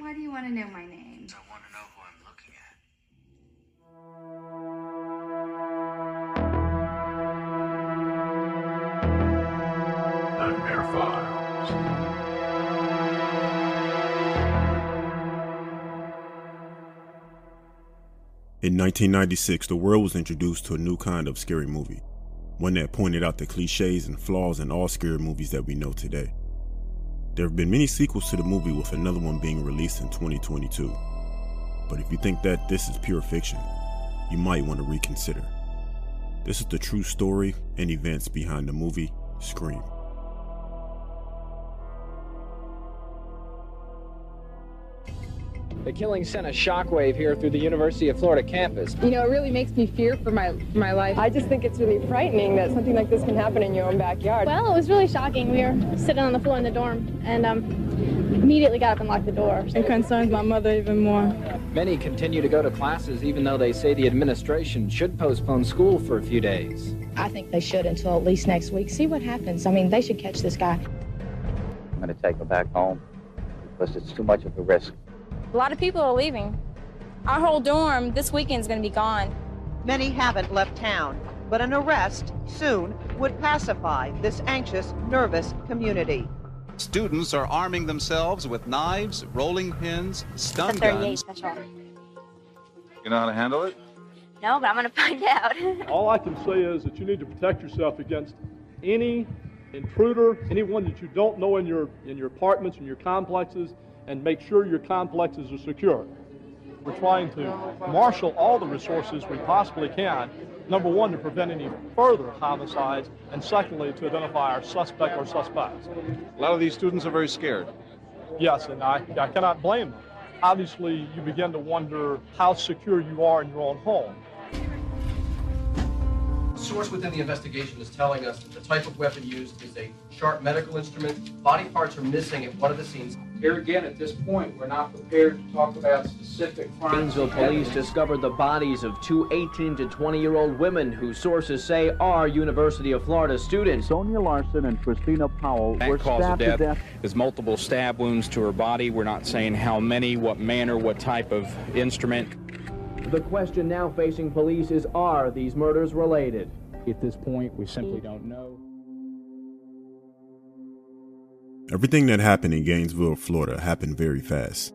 Why do you want to know my name? I want to know who I'm looking at. Nightmare Files. In 1996, the world was introduced to a new kind of scary movie, one that pointed out the cliches and flaws in all scary movies that we know today. There have been many sequels to the movie, with another one being released in 2022. But if you think that this is pure fiction, you might want to reconsider. This is the true story and events behind the movie Scream. The killing sent a shockwave here through the University of Florida campus. You know, it really makes me fear for my for my life. I just think it's really frightening that something like this can happen in your own backyard. Well, it was really shocking. We were sitting on the floor in the dorm and um, immediately got up and locked the door. It concerns my mother even more. Many continue to go to classes even though they say the administration should postpone school for a few days. I think they should until at least next week. See what happens. I mean, they should catch this guy. I'm going to take her back home because it's too much of a risk. A lot of people are leaving. Our whole dorm this weekend is going to be gone. Many haven't left town, but an arrest soon would pacify this anxious, nervous community. Students are arming themselves with knives, rolling pins, stun guns. special. You know how to handle it? No, but I'm going to find out. All I can say is that you need to protect yourself against any intruder, anyone that you don't know in your in your apartments and your complexes, and make sure your complexes are secure. We're trying to marshal all the resources we possibly can. Number one, to prevent any further homicides, and secondly, to identify our suspect or suspects. A lot of these students are very scared. Yes, and I, I cannot blame them. Obviously, you begin to wonder how secure you are in your own home. source within the investigation is telling us that the type of weapon used is a sharp medical instrument. Body parts are missing at one of the scenes. Here again, at this point, we're not prepared to talk about specific crimes. Gainesville police discovered the bodies of two 18 to 20 year old women who sources say are University of Florida students. Sonja Larson and Christina Powell That were cause of stabbed death, to death. is multiple stab wounds to her body. We're not saying how many, what manner, what type of instrument. The question now facing police is are these murders related? At this point, we simply don't know. Everything that happened in Gainesville, Florida happened very fast.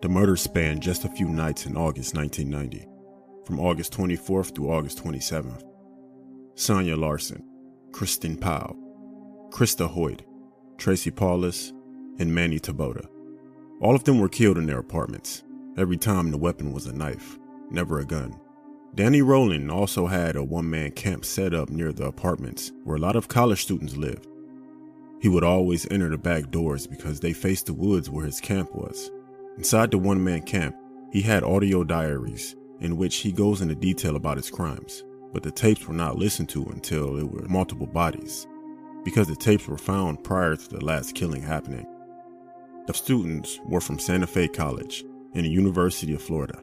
The murders spanned just a few nights in August 1990, from August 24th through August 27th. Sonja Larson, Kristen Powell, Krista Hoyt, Tracy Paules, and Manny Taboada. All of them were killed in their apartments. Every time the weapon was a knife, never a gun. Danny Rolling also had a one man camp set up near the apartments where a lot of college students lived. He would always enter the back doors because they faced the woods where his camp was. Inside the one man camp, he had audio diaries in which he goes into detail about his crimes, but the tapes were not listened to until it were multiple bodies, because the tapes were found prior to the last killing happening. The students were from Santa Fe College and the University of Florida.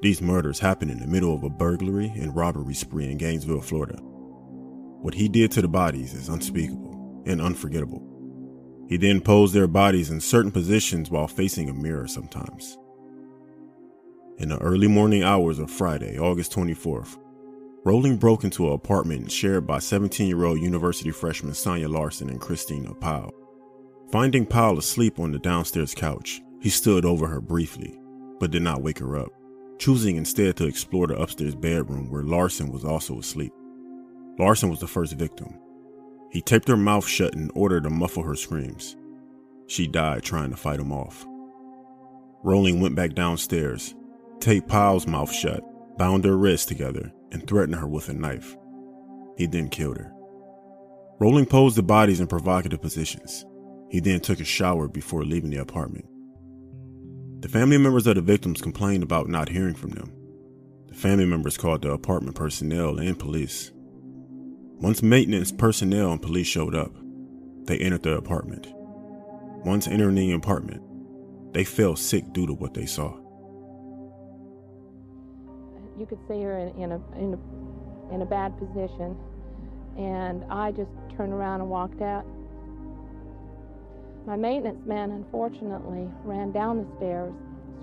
These murders happened in the middle of a burglary and robbery spree in Gainesville, Florida. What he did to the bodies is unspeakable and unforgettable. He then posed their bodies in certain positions while facing a mirror sometimes. In the early morning hours of Friday, August 24th, Rolling broke into an apartment shared by 17 year old university freshmen Sonja Larson and Christina Powell. Finding Powell asleep on the downstairs couch, he stood over her briefly, but did not wake her up, choosing instead to explore the upstairs bedroom where Larson was also asleep. Larson was the first victim. He taped her mouth shut in order to muffle her screams. She died trying to fight him off. Rolling went back downstairs, taped Powell's mouth shut, bound their wrists together, and threatened her with a knife. He then killed her. Rolling posed the bodies in provocative positions. He then took a shower before leaving the apartment. The family members of the victims complained about not hearing from them. The family members called the apartment personnel and police. Once maintenance personnel and police showed up, they entered the apartment. Once entering the apartment, they fell sick due to what they saw. You could see her in, in, a, in, a, in a bad position, and I just turned around and walked out. My maintenance man, unfortunately, ran down the stairs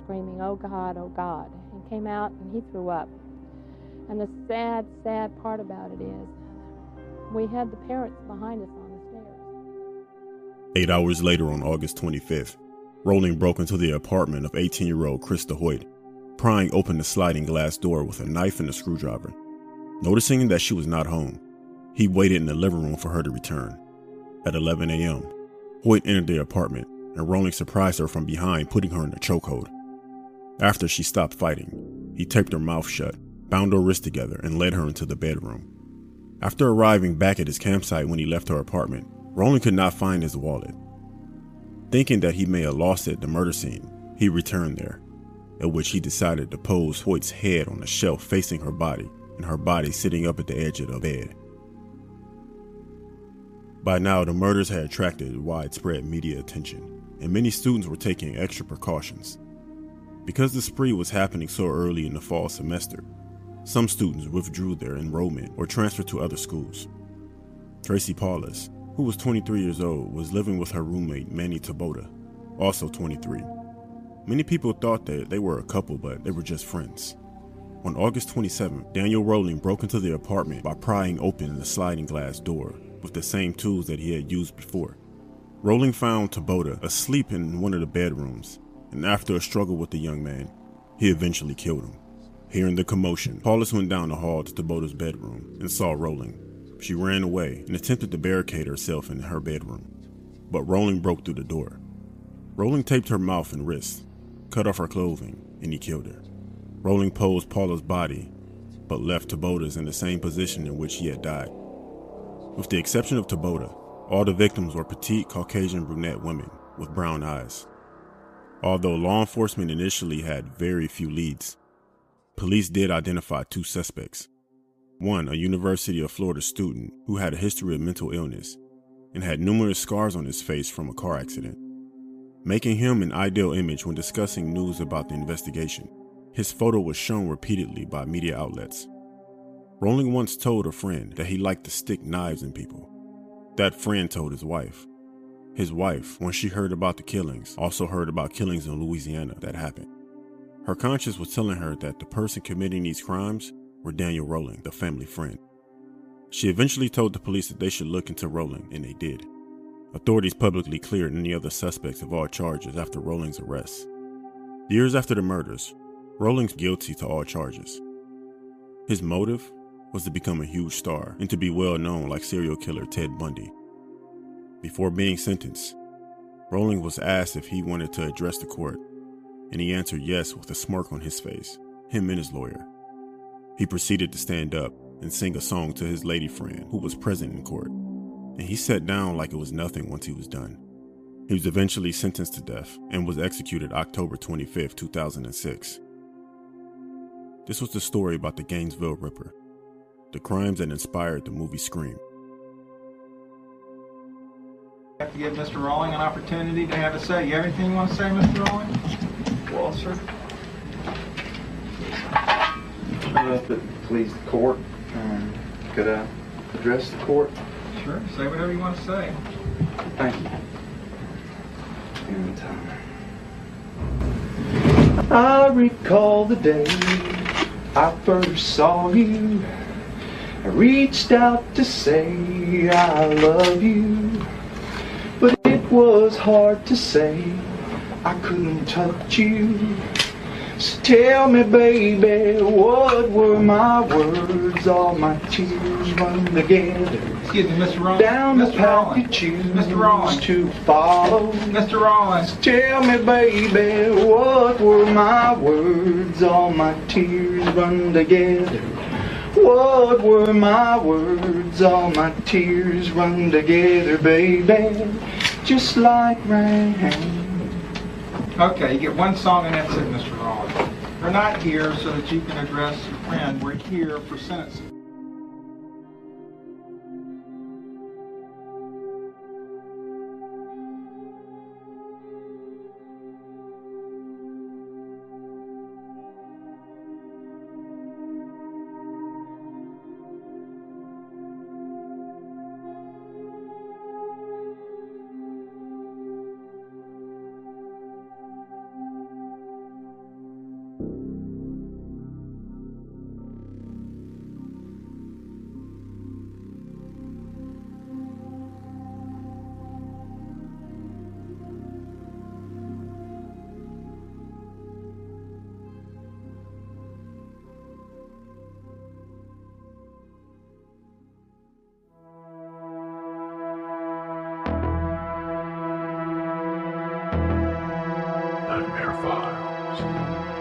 screaming, Oh God, oh God, and came out and he threw up. And the sad, sad part about it is we had the parents behind us on the stairs. Eight hours later, on August 25th, Rolling broke into the apartment of 18 year old Krista Hoyt, prying open the sliding glass door with a knife and a screwdriver. Noticing that she was not home, he waited in the living room for her to return. At 11 a.m., Hoyt entered the apartment, and Rolling surprised her from behind, putting her in a chokehold. After she stopped fighting, he taped her mouth shut, bound her wrists together, and led her into the bedroom. After arriving back at his campsite when he left her apartment, Rolling could not find his wallet. Thinking that he may have lost it at the murder scene, he returned there, at which he decided to pose Hoyt's head on a shelf facing her body and her body sitting up at the edge of the bed. By now, the murders had attracted widespread media attention, and many students were taking extra precautions. Because the spree was happening so early in the fall semester, some students withdrew their enrollment or transferred to other schools. Tracy Paules, who was 23 years old, was living with her roommate Manny Taboada, also 23. Many people thought that they were a couple, but they were just friends. On August 27th, Daniel Rolling broke into the apartment by prying open the sliding glass door with the same tools that he had used before. Rolling found Taboada asleep in one of the bedrooms, and after a struggle with the young man, he eventually killed him. Hearing the commotion, Paules went down the hall to Taboada's bedroom and saw Rolling. She ran away and attempted to barricade herself in her bedroom, but Rolling broke through the door. Rolling taped her mouth and wrists, cut off her clothing, and he killed her. Rolling posed Paula's body, but left Taboada's in the same position in which he had died. With the exception of Taboada, all the victims were petite Caucasian brunette women with brown eyes. Although law enforcement initially had very few leads, police did identify two suspects. One, a University of Florida student who had a history of mental illness and had numerous scars on his face from a car accident, making him an ideal image when discussing news about the investigation. His photo was shown repeatedly by media outlets. Rolling once told a friend that he liked to stick knives in people. That friend told his wife. His wife, when she heard about the killings, also heard about killings in Louisiana that happened. Her conscience was telling her that the person committing these crimes were Daniel Rolling, the family friend. She eventually told the police that they should look into Rolling, and they did. Authorities publicly cleared any other suspects of all charges after Rolling's arrest. Years after the murders, Rolling's guilty to all charges. His motive was to become a huge star and to be well known like serial killer Ted Bundy. Before being sentenced, Rolling was asked if he wanted to address the court, and he answered yes with a smirk on his face, him and his lawyer. He proceeded to stand up and sing a song to his lady friend who was present in court, and he sat down like it was nothing once he was done. He was eventually sentenced to death and was executed October 25, 2006. This was the story about the Gainesville Ripper, the crimes that inspired the movie Scream. have to give Mr. Rawling an opportunity to have a say. You have anything you want to say, Mr. Rawling? Well, sir. If it please the court, um, could I address the court? Sure, say whatever you want to say. Thank you. And, um, I recall the day I first saw you. I reached out to say I love you, but it was hard to say. I couldn't touch you. So tell me, baby, what were my words? All my tears run together. Excuse me, Mr. Rawling. Down Mr. the path you choose Mr. Rawling. to follow. Mr. Rawlings. Tell me, baby, what were my words? All my tears run together. What were my words? All my tears run together, baby, just like rain. Okay, you get one song and that's it, Mr. Rawlings. We're not here so that you can address your friend. We're here for sentencing. Files.